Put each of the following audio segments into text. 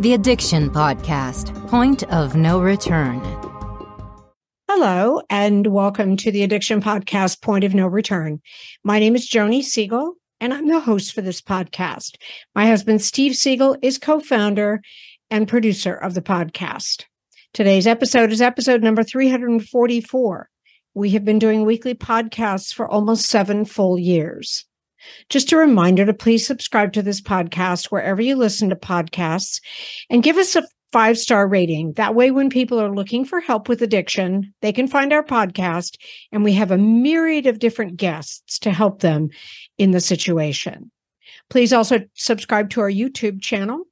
The Addiction Podcast Point of No Return. Hello, and welcome to the Addiction Podcast Point of No Return. My name is Joni Siegel, and I'm the host for this podcast. My husband, Steve Siegel, is co founder and producer of the podcast. Today's episode is episode number 344. We have been doing weekly podcasts for almost seven full years. Just a reminder to please subscribe to this podcast wherever you listen to podcasts and give us a five star rating. That way, when people are looking for help with addiction, they can find our podcast and we have a myriad of different guests to help them in the situation. Please also subscribe to our YouTube channel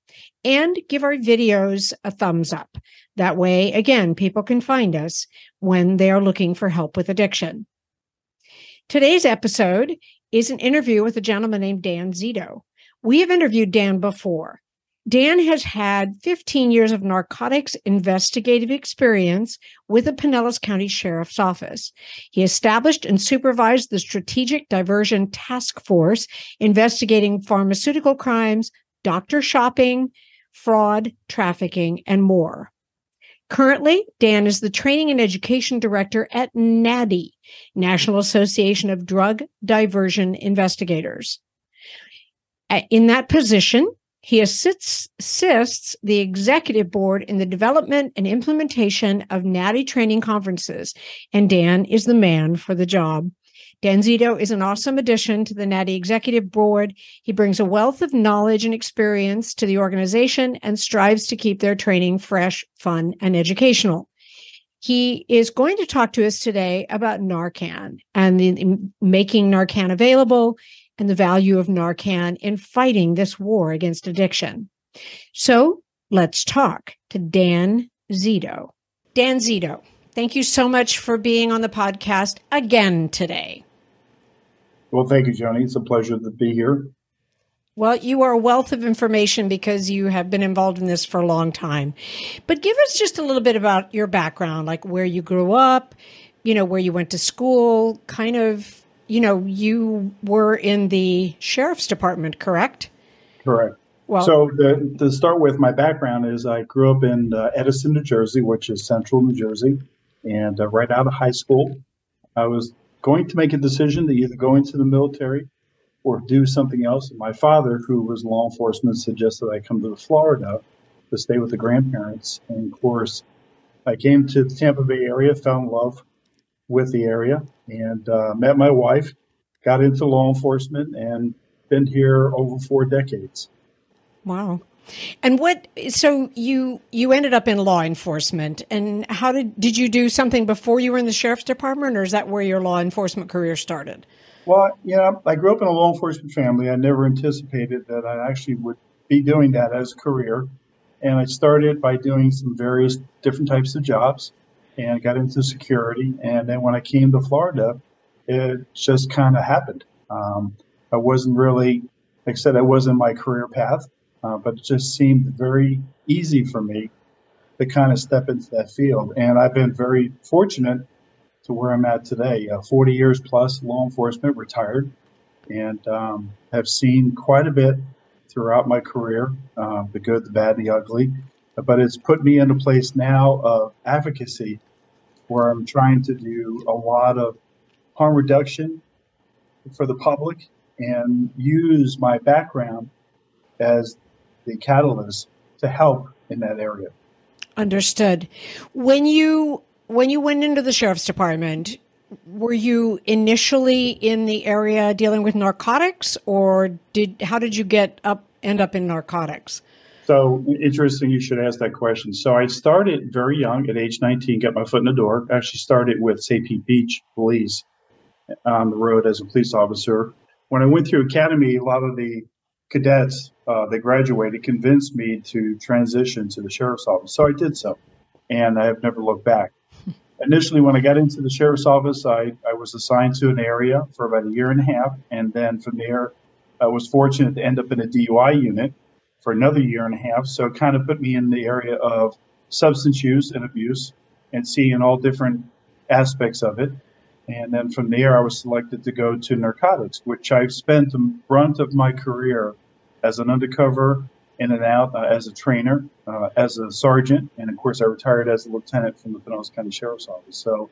and give our videos a thumbs up. That way, again, people can find us when they are looking for help with addiction. Today's episode is an interview with a gentleman named Dan Zsido. We have interviewed Dan before. Dan has had 15 years of narcotics investigative experience with the Pinellas County Sheriff's Office. He established and supervised the Strategic Diversion Task Force investigating pharmaceutical crimes, doctor shopping, fraud, trafficking, and more. Currently, Dan is the Training and Education Director at NADDI, National Association of Drug Diversion Investigators. In that position, he assists, assists, the executive board in the development and implementation of NADDI training conferences, and Dan is the man for the job. Dan Zsido is an awesome addition to the NADDI executive board. He brings a wealth of knowledge and experience to the organization and strives to keep their training fresh, fun, and educational. He is going to talk to us today about Narcan and the, making Narcan available and the value of Narcan in fighting this war against addiction. So let's talk to Dan Zsido. Dan Zsido, thank you so much for being on the podcast again today. Well, thank you, Joni. It's a pleasure to be here. Well, you are a wealth of information because you have been involved in this for a long time. But give us just a little bit about your background, like where you grew up, you know, where you went to school, kind of, you know, you were in the sheriff's department, correct? Correct. Well, so the, to start with, my background is I grew up in uh, Edison, New Jersey, which is central New Jersey, and uh, right out of high school, I was going to make a decision to either go into the military or do something else. My father, who was law enforcement, suggested I come to Florida to stay with the grandparents. And of course, I came to the Tampa Bay area, fell in love with the area, and uh, met my wife, got into law enforcement, and been here over four decades. Wow. And what? So you you ended up in law enforcement, and how did did you do something before you were in the sheriff's department, or is that where your law enforcement career started? Well, you know, I grew up in a law enforcement family. I never anticipated that I actually would be doing that as a career, and I started by doing some various different types of jobs, and got into security. And then when I came to Florida, it just kind of happened. Um, I wasn't really, like I said, I wasn't my career path uh, but it just seemed very easy for me to kind of step into that field. And I've been very fortunate to where I'm at today. Uh, 40 years plus law enforcement, retired, and um, have seen quite a bit throughout my career uh, the good, the bad, and the ugly. But it's put me in a place now of advocacy where I'm trying to do a lot of harm reduction for the public and use my background as the catalyst to help in that area. Understood. When you when you went into the sheriff's department, were you initially in the area dealing with narcotics or did how did you get up end up in narcotics? So interesting you should ask that question. So I started very young at age 19, got my foot in the door. Actually started with St. Pete Beach Police on the road as a police officer. When I went through academy, a lot of the cadets uh, that graduated convinced me to transition to the sheriff's office. So I did so, and I have never looked back. Initially, when I got into the sheriff's office, I, I was assigned to an area for about a year and a half, and then from there, I was fortunate to end up in a DUI unit for another year and a half. So it kind of put me in the area of substance use and abuse and seeing all different aspects of it. And then from there, I was selected to go to narcotics, which I've spent the brunt of my career as an undercover in and out uh, as a trainer, uh, as a sergeant, and of course, I retired as a lieutenant from the Pinellas County Sheriff's Office. So,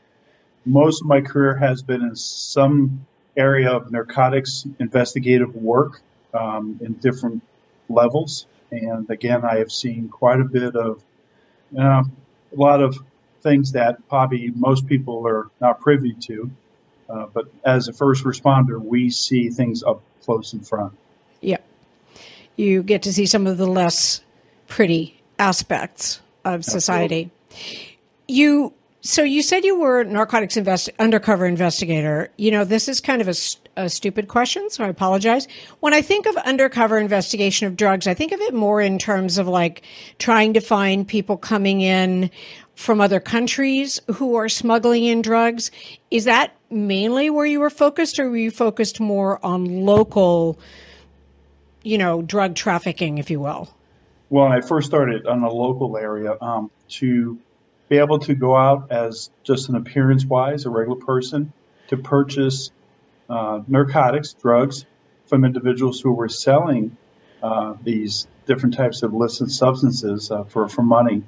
most of my career has been in some area of narcotics investigative work um, in different levels. And again, I have seen quite a bit of uh, a lot of things that probably most people are not privy to. Uh, but as a first responder, we see things up close in front. Yeah. You get to see some of the less pretty aspects of society. Absolutely. You so you said you were narcotics invest undercover investigator. You know, this is kind of a, a, stupid question, so I apologize. When I think of undercover investigation of drugs, I think of it more in terms of like trying to find people coming in from other countries who are smuggling in drugs. Is that mainly where you were focused, or were you focused more on local, you know, drug trafficking, if you will? Well, I first started on a local area um, to be able to go out as just an appearance wise, a regular person, to purchase uh, narcotics, drugs from individuals who were selling uh, these different types of illicit substances uh, for, for money.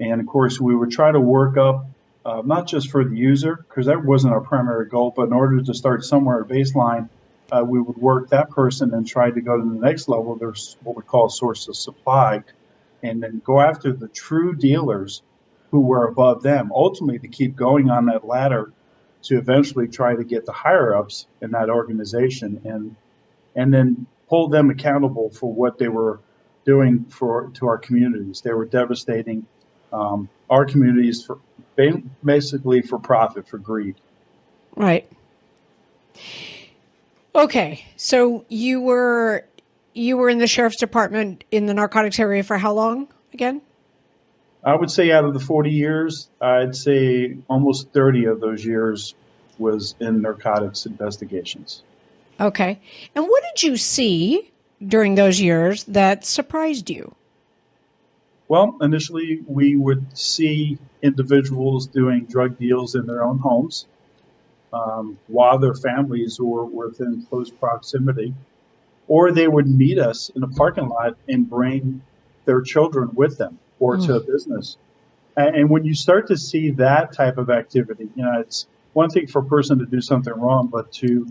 And of course, we would try to work up uh, not just for the user, because that wasn't our primary goal, but in order to start somewhere at baseline, uh, we would work that person and try to go to the next level. There's what we call source of supply, and then go after the true dealers who were above them, ultimately to keep going on that ladder to eventually try to get the higher ups in that organization and and then hold them accountable for what they were doing for to our communities. They were devastating um, our communities for basically for profit, for greed. Right. Okay, so you were you were in the sheriff's department in the narcotics area for how long again? I would say out of the 40 years, I'd say almost 30 of those years was in narcotics investigations. Okay. And what did you see during those years that surprised you? Well, initially, we would see individuals doing drug deals in their own homes um, while their families were within close proximity, or they would meet us in a parking lot and bring their children with them or mm. to a business. And, and when you start to see that type of activity, you know, it's one thing for a person to do something wrong, but to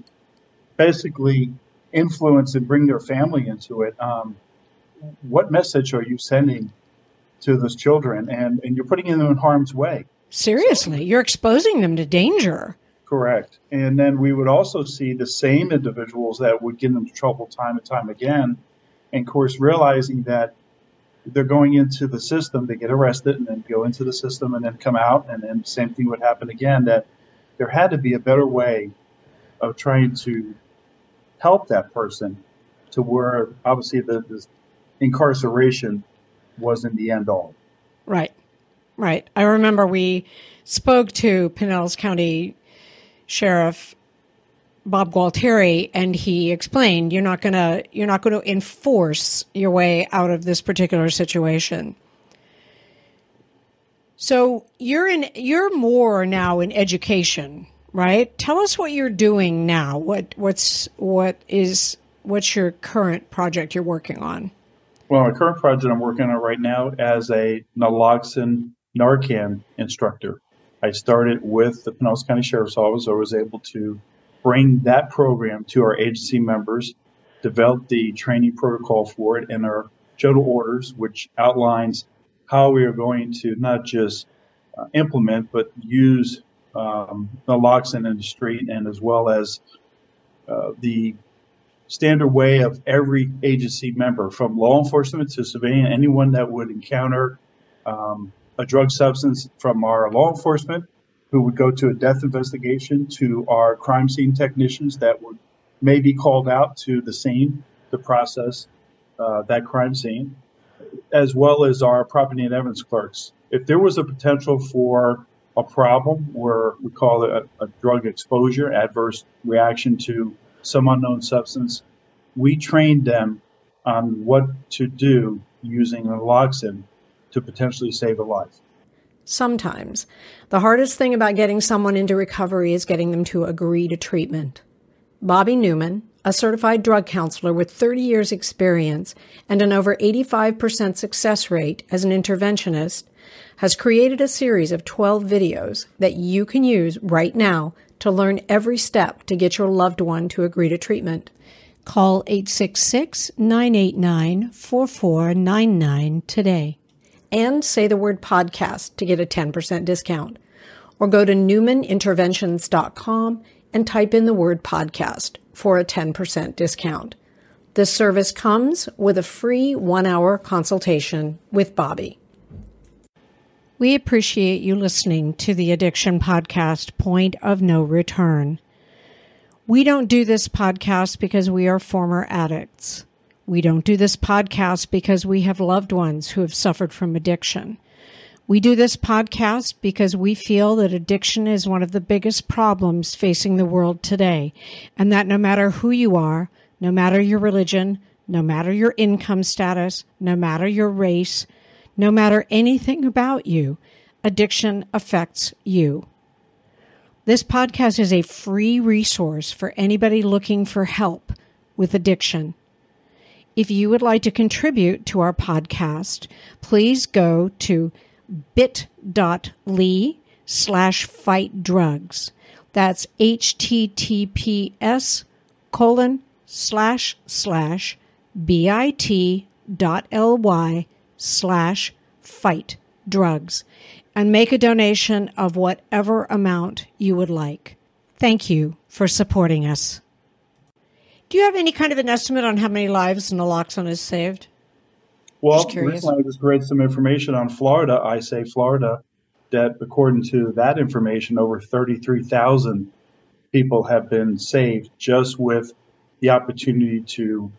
basically influence and bring their family into it. Um, what message are you sending to those children? And, and you're putting them in harm's way. Seriously, so, you're exposing them to danger. Correct. And then we would also see the same individuals that would get into trouble time and time again. And of course, realizing that they're going into the system, they get arrested and then go into the system and then come out, and then same thing would happen again. That there had to be a better way of trying to help that person to where obviously the, the incarceration wasn't the end all. Right, right. I remember we spoke to Pinellas County Sheriff Bob Gualtieri, and he explained you're not gonna you're not going to enforce your way out of this particular situation. So you're in you're more now in education, right? Tell us what you're doing now. What what's what is what's your current project you're working on? Well, my current project I'm working on right now as a naloxone Narcan instructor. I started with the Pinellas County Sheriff's Office. I was able to bring that program to our agency members, develop the training protocol for it, and our general orders, which outlines how we are going to not just uh, implement but use um, naloxone in the street, and as well as uh, the standard way of every agency member, from law enforcement to civilian, anyone that would encounter um, a drug substance from our law enforcement who would go to a death investigation to our crime scene technicians that would may be called out to the scene to process uh, that crime scene, as well as our property and evidence clerks. If there was a potential for a problem where we call it a, a drug exposure, adverse reaction to some unknown substance, we trained them on what to do using naloxone to potentially save a life. Sometimes. The hardest thing about getting someone into recovery is getting them to agree to treatment. Bobby Newman, a certified drug counselor with 30 years experience and an over 85% success rate as an interventionist, has created a series of 12 videos that you can use right now to learn every step to get your loved one to agree to treatment. Call 866 989 4499 today and say the word podcast to get a 10% discount. Or go to newmaninterventions.com and type in the word podcast for a 10% discount. This service comes with a free one hour consultation with Bobby. We appreciate you listening to the Addiction Podcast Point of No Return. We don't do this podcast because we are former addicts. We don't do this podcast because we have loved ones who have suffered from addiction. We do this podcast because we feel that addiction is one of the biggest problems facing the world today, and that no matter who you are, no matter your religion, no matter your income status, no matter your race, no matter anything about you, addiction affects you. This podcast is a free resource for anybody looking for help with addiction. If you would like to contribute to our podcast, please go to bit.ly slash fight drugs. That's https colon slash slash bit dot ly slash fight drugs and make a donation of whatever amount you would like. Thank you for supporting us. Do you have any kind of an estimate on how many lives naloxone has saved? Well, recently I just read some information on Florida. I say Florida, that according to that information, over 33,000 people have been saved just with the opportunity to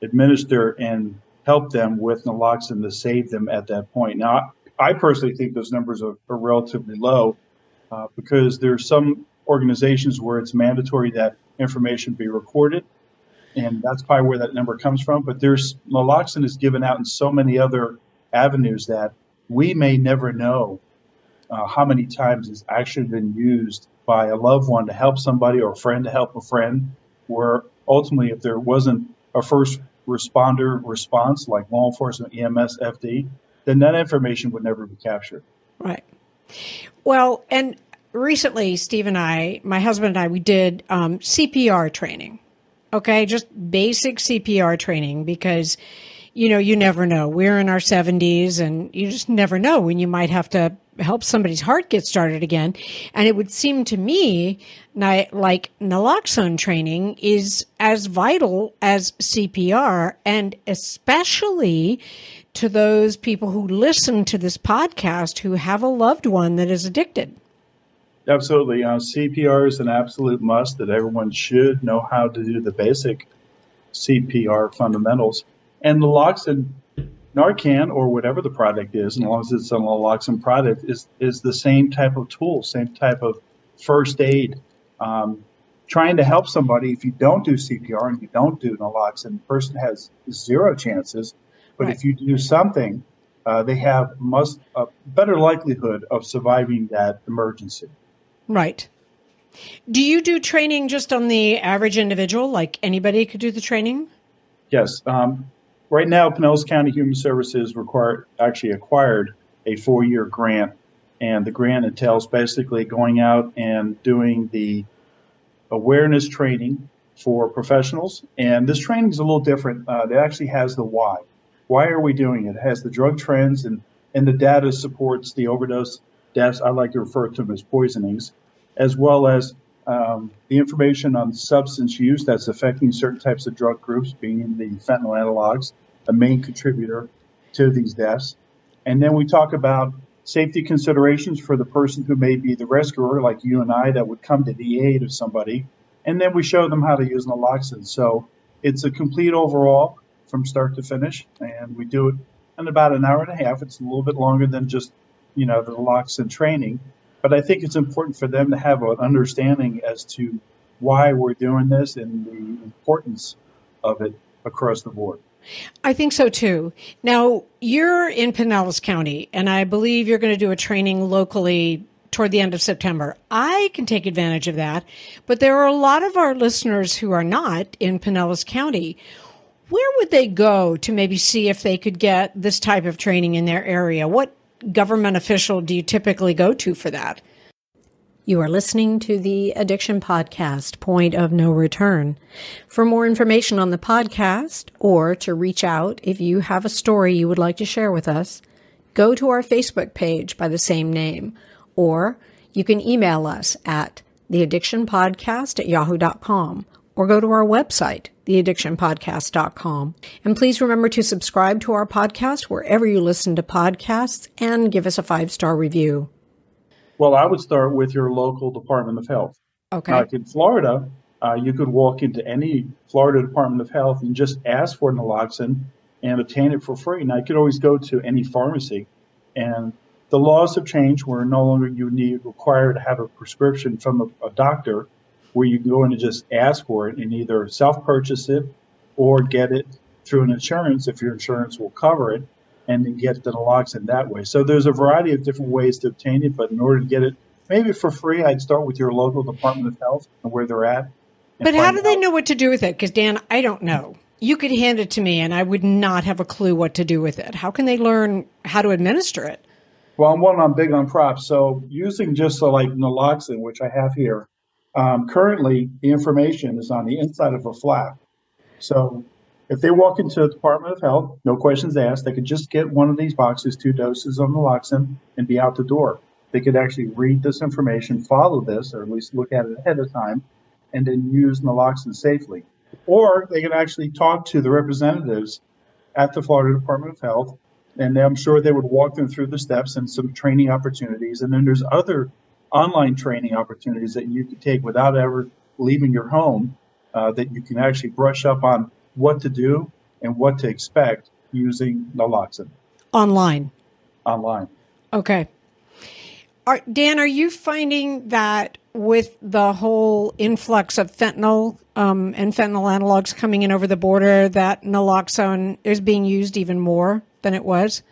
administer and help them with naloxone to save them at that point. Now, I personally think those numbers are, are relatively low uh, because are some organizations where it's mandatory that information be recorded and that's probably where that number comes from. But there's naloxone is given out in so many other avenues that we may never know uh, how many times it's actually been used by a loved one to help somebody or a friend to help a friend. Where ultimately, if there wasn't a first responder response like law enforcement, EMS, FD, then that information would never be captured. Right. Well, and recently, Steve and I, my husband and I, we did um, CPR training. Okay, just basic CPR training because you know, you never know. We're in our 70s and you just never know when you might have to help somebody's heart get started again. And it would seem to me like naloxone training is as vital as CPR and especially to those people who listen to this podcast who have a loved one that is addicted. Absolutely. Uh, CPR is an absolute must that everyone should know how to do the basic CPR fundamentals. And naloxone, Narcan, or whatever the product is, as long as it's a naloxone product, is, is the same type of tool, same type of first aid. Um, trying to help somebody, if you don't do CPR and you don't do naloxone, the person has zero chances. But right. if you do something, uh, they have must a better likelihood of surviving that emergency. Right. Do you do training just on the average individual? Like anybody could do the training? Yes. Um, right now, Pinellas County Human Services required actually acquired a four-year grant, and the grant entails basically going out and doing the awareness training for professionals. And this training is a little different. Uh, it actually has the why. Why are we doing it? It has the drug trends and and the data supports the overdose deaths, I like to refer to them as poisonings, as well as um, the information on substance use that's affecting certain types of drug groups, being the fentanyl analogs, a main contributor to these deaths. And then we talk about safety considerations for the person who may be the rescuer, like you and I, that would come to the aid of somebody. And then we show them how to use naloxone. So it's a complete overall from start to finish. And we do it in about an hour and a half. It's a little bit longer than just you know, naloxone training. But I think it's important for them to have an understanding as to why we're doing this and the importance of it across the board. I think so too. Now, you're in Pinellas County, and I believe you're going to do a training locally toward the end of September. I can take advantage of that, but there are a lot of our listeners who are not in Pinellas County. Where would they go to maybe see if they could get this type of training in their area? What government official do you typically go to for that? You are listening to the Addiction Podcast, Point of No Return. For more information on the podcast or to reach out if you have a story you would like to share with us, go to our Facebook page by the same name, or you can email us at theaddictionpodcast at yahoo.com or go to our website, theaddictionpodcast.com. And please remember to subscribe to our podcast wherever you listen to podcasts and give us a five star review. Well, I would start with your local Department of Health. Okay. Like in Florida, uh, you could walk into any Florida Department of Health and just ask for naloxone and obtain it for free. Now, you could always go to any pharmacy, and the laws have changed where no longer you need required to have a prescription from a, a doctor, where you can go in and just ask for it and either self-purchase it or get it through an insurance if your insurance will cover it and then get the naloxone that way. So there's a variety of different ways to obtain it, but in order to get it maybe for free, I'd start with your local Department of Health and where they're at. But how do they know what to do with it? Because Dan, I don't know. You could hand it to me, and I would not have a clue what to do with it. How can they learn how to administer it? Well, I'm one. I'm big on props. So using just the, like naloxone, which I have here, um, currently the information is on the inside of a flap. So if they walk into the Department of Health, no questions asked, they could just get one of these boxes, two doses of naloxone, and be out the door. They could actually read this information, follow this, or at least look at it ahead of time, and then use naloxone safely. Or they can actually talk to the representatives at the Florida Department of Health, and I'm sure they would walk them through the steps and some training opportunities. And then there's other online training opportunities that you can take without ever leaving your home uh, that you can actually brush up on what to do and what to expect using naloxone online. Online. Okay. Are, Dan, are you finding that with the whole influx of fentanyl um, and fentanyl analogs coming in over the border, that naloxone is being used even more than it was?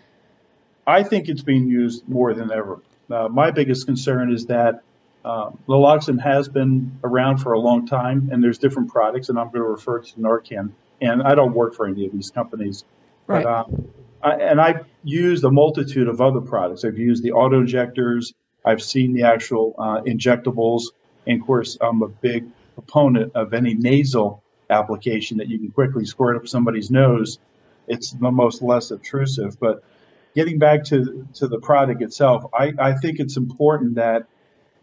I think it's being used more than ever. Uh, my biggest concern is that uh, naloxone has been around for a long time, and there's different products, and I'm going to refer to Narcan and I don't work for any of these companies. Right. But, um, I, and I've used a multitude of other products. I've used the auto injectors. I've seen the actual uh, injectables. And of course, I'm a big proponent of any nasal application that you can quickly squirt up somebody's nose. It's the most less obtrusive. But getting back to, to the product itself, I, I think it's important that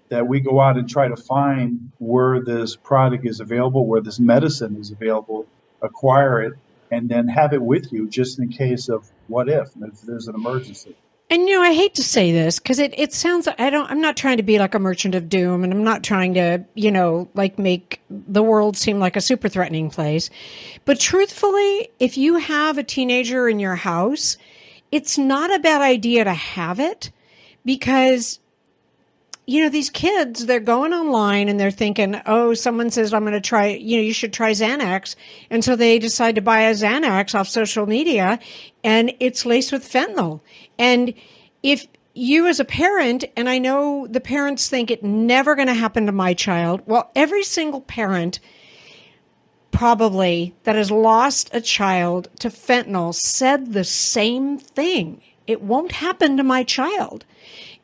that we go out and try to find where this product is available, where this medicine is available, acquire it, and then have it with you just in case of what if, if there's an emergency. And you know, I hate to say this because it, it sounds I don't I'm not trying to be like a merchant of doom and I'm not trying to, you know, like make the world seem like a super threatening place. But truthfully, if you have a teenager in your house, it's not a bad idea to have it because you know, these kids, they're going online and they're thinking, oh, someone says, I'm going to try, you know, you should try Xanax. And so they decide to buy a Xanax off social media and it's laced with fentanyl. And if you as a parent, and I know the parents think it never going to happen to my child. Well, every single parent probably that has lost a child to fentanyl said the same thing. It won't happen to my child.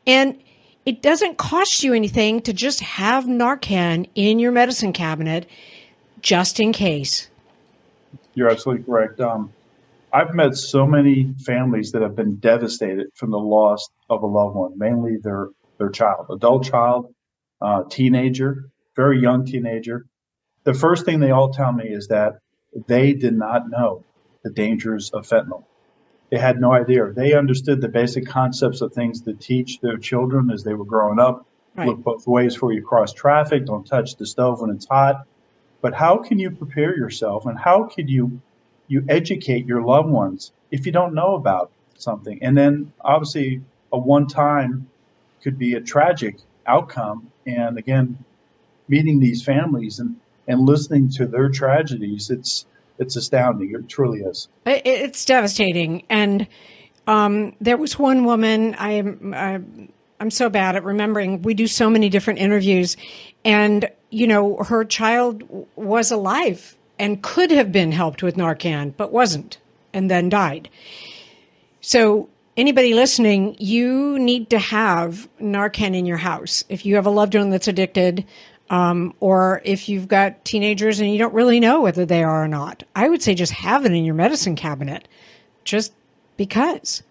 And it doesn't cost you anything to just have Narcan in your medicine cabinet just in case. You're absolutely correct. Um, I've met so many families that have been devastated from the loss of a loved one, mainly their their child, adult child, uh, teenager, very young teenager. The first thing they all tell me is that they did not know the dangers of fentanyl. They had no idea. They understood the basic concepts of things to teach their children as they were growing up. Right. Look both ways before you cross traffic. Don't touch the stove when it's hot. But how can you prepare yourself and how can you you educate your loved ones if you don't know about something? And then obviously a one time could be a tragic outcome. And again, meeting these families and, and listening to their tragedies, it's it's astounding. It truly is. It's devastating. And um, there was one woman, I, I I'm so bad at remembering. We do so many different interviews, and you know, her child was alive and could have been helped with Narcan, but wasn't, and then died. So, anybody listening, you need to have Narcan in your house. If you have a loved one that's addicted, um, or if you've got teenagers and you don't really know whether they are or not, I would say just have it in your medicine cabinet, just because.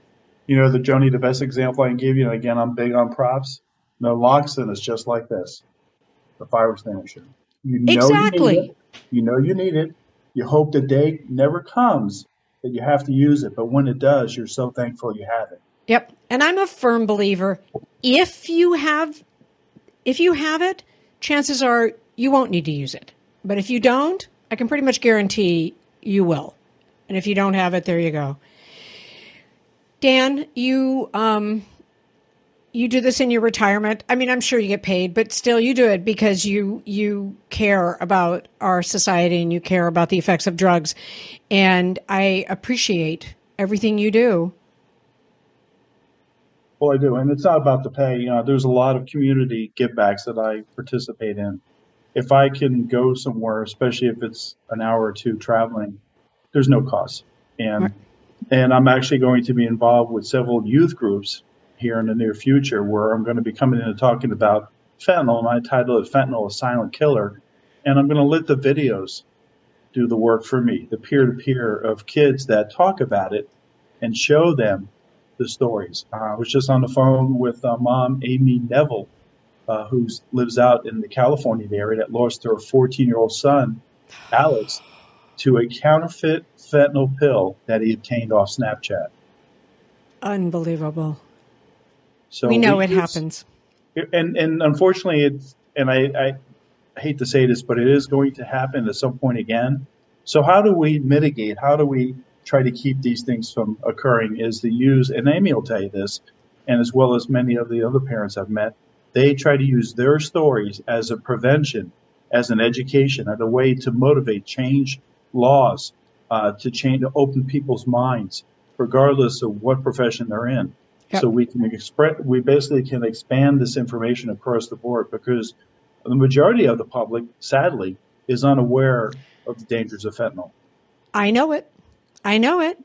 You know, the Joni, the best example I can give you, and again, I'm big on props. Naloxone is just like this the fire extinguisher. You know exactly. You, need it. you know you need it. You hope the day never comes that you have to use it, but when it does, you're so thankful you have it. Yep. And I'm a firm believer if you have if you have it, chances are you won't need to use it. But if you don't, I can pretty much guarantee you will. And if you don't have it, there you go. Dan, you um, you do this in your retirement. I mean, I'm sure you get paid, but still, you do it because you you care about our society and you care about the effects of drugs. And I appreciate everything you do. Well, I do, and it's not about the pay. You know, there's a lot of community givebacks that I participate in. If I can go somewhere, especially if it's an hour or two traveling, there's no cost, and right. and I'm actually going to be involved with several youth groups here in the near future where I'm going to be coming in and talking about fentanyl. And I title it Fentanyl, a Silent Killer. And I'm going to let the videos do the work for me, the peer to peer of kids that talk about it and show them the stories. Uh, I was just on the phone with uh, mom, Amy Neville, uh, who lives out in the California area that lost her 14 year old son, Alex, to a counterfeit fentanyl pill that he obtained off Snapchat. Unbelievable. So we know we it happens. And and unfortunately, it's and I, I hate to say this, but it is going to happen at some point again. So how do we mitigate? How do we try to keep these things from occurring? Is to use and Amy will tell you this, and as well as many of the other parents I've met, they try to use their stories as a prevention, as an education, as a way to motivate, change laws, uh, to change, to open people's minds, regardless of what profession they're in. Yep. So we can express, we basically can expand this information across the board because the majority of the public, sadly, is unaware of the dangers of fentanyl. I know it. I know it.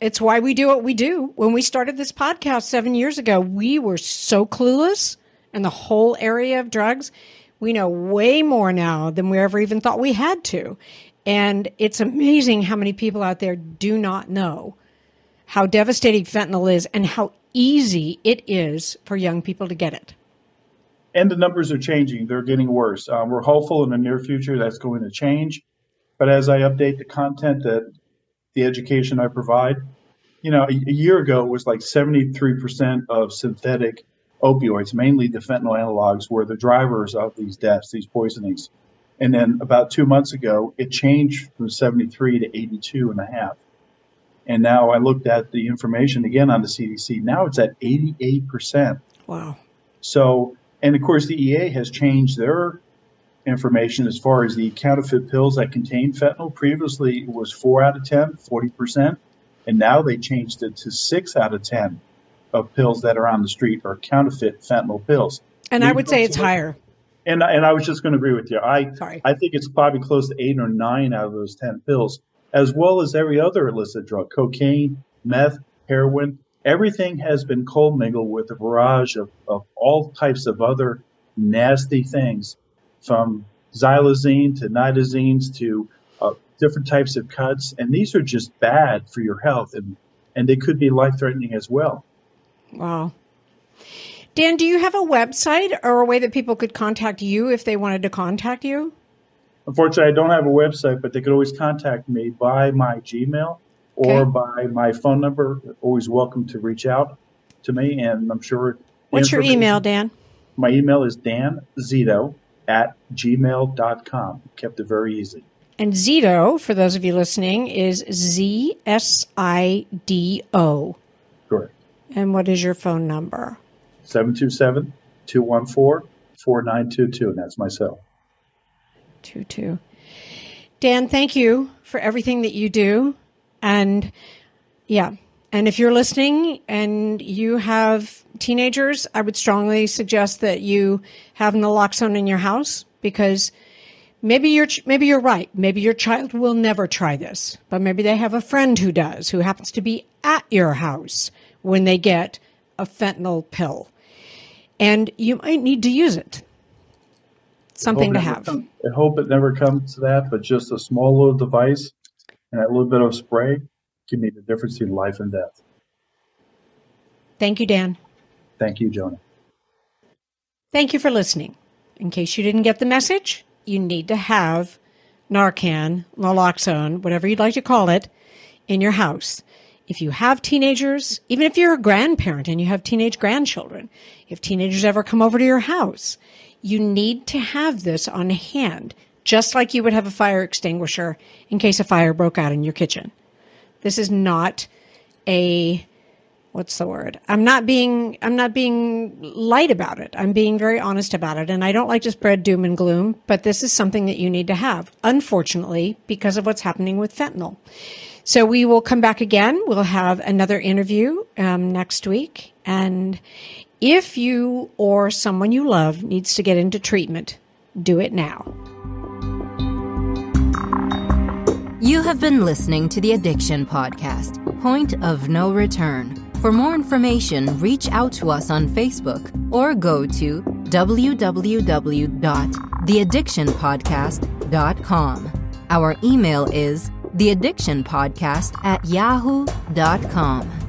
It's why we do what we do. When we started this podcast seven years ago, we were so clueless in the whole area of drugs. We know way more now than we ever even thought we had to. And it's amazing how many people out there do not know how devastating fentanyl is and how easy it is for young people to get it. And the numbers are changing, they're getting worse. Um, we're hopeful in the near future that's going to change. But as I update the content that the education I provide, you know, a, a year ago it was like 73% of synthetic opioids, mainly the fentanyl analogs, were the drivers of these deaths, these poisonings. And then about two months ago, it changed from 73 to 82 and a half. And now I looked at the information again on the CDC. Now it's at 88%. Wow. So, and of course, the DEA has changed their information as far as the counterfeit pills that contain fentanyl. Previously, it was 4 out of 10, 40%. And now they changed it to 6 out of 10 of pills that are on the street are counterfeit fentanyl pills. And I would say it's higher. And, and I was just going to agree with you. I, Sorry. I think it's probably close to 8 or 9 out of those 10 pills as well as every other illicit drug cocaine, meth, heroin. Everything has been commingled with a barrage of, of all types of other nasty things, from xylazine to nitazenes to uh, different types of cuts. And these are just bad for your health, and, and they could be life threatening as well. Wow. Dan, do you have a website or a way that people could contact you if they wanted to contact you? Unfortunately, I don't have a website, but they could always contact me by my Gmail or okay. by my phone number. Always welcome to reach out to me, and I'm sure. What's your email, Dan? My email is danzsido at gmail.com. Kept it very easy. And Zsido, for those of you listening, is Z S I D O. Correct. And what is your phone number? 727 214 4922, and that's my cell. Two two. Dan, thank you for everything that you do. And yeah, And if you're listening and you have teenagers, I would strongly suggest that you have naloxone in your house because maybe you're maybe you're right. Maybe your child will never try this, but maybe they have a friend who does, who happens to be at your house when they get a fentanyl pill, and you might need to use it. Something to have. Come, I hope it never comes to that, but just a small little device and a little bit of spray can make the difference between life and death. Thank you, Dan. Thank you, Joni. Thank you for listening. In case you didn't get the message, you need to have Narcan, naloxone, whatever you'd like to call it, in your house. If you have teenagers, even if you're a grandparent and you have teenage grandchildren, if teenagers ever come over to your house, you need to have this on hand, just like you would have a fire extinguisher in case a fire broke out in your kitchen. This is not a what's the word? I'm not being I'm not being light about it. I'm being very honest about it and I don't like to spread doom and gloom, but this is something that you need to have. Unfortunately, because of what's happening with fentanyl. So we will come back again. We'll have another interview um, next week. And if you or someone you love needs to get into treatment, do it now. You have been listening to the Addiction Podcast, Point of No Return. For more information, reach out to us on Facebook or go to www.theaddictionpodcast.com. Our email is theaddictionpodcast at yahoo.com.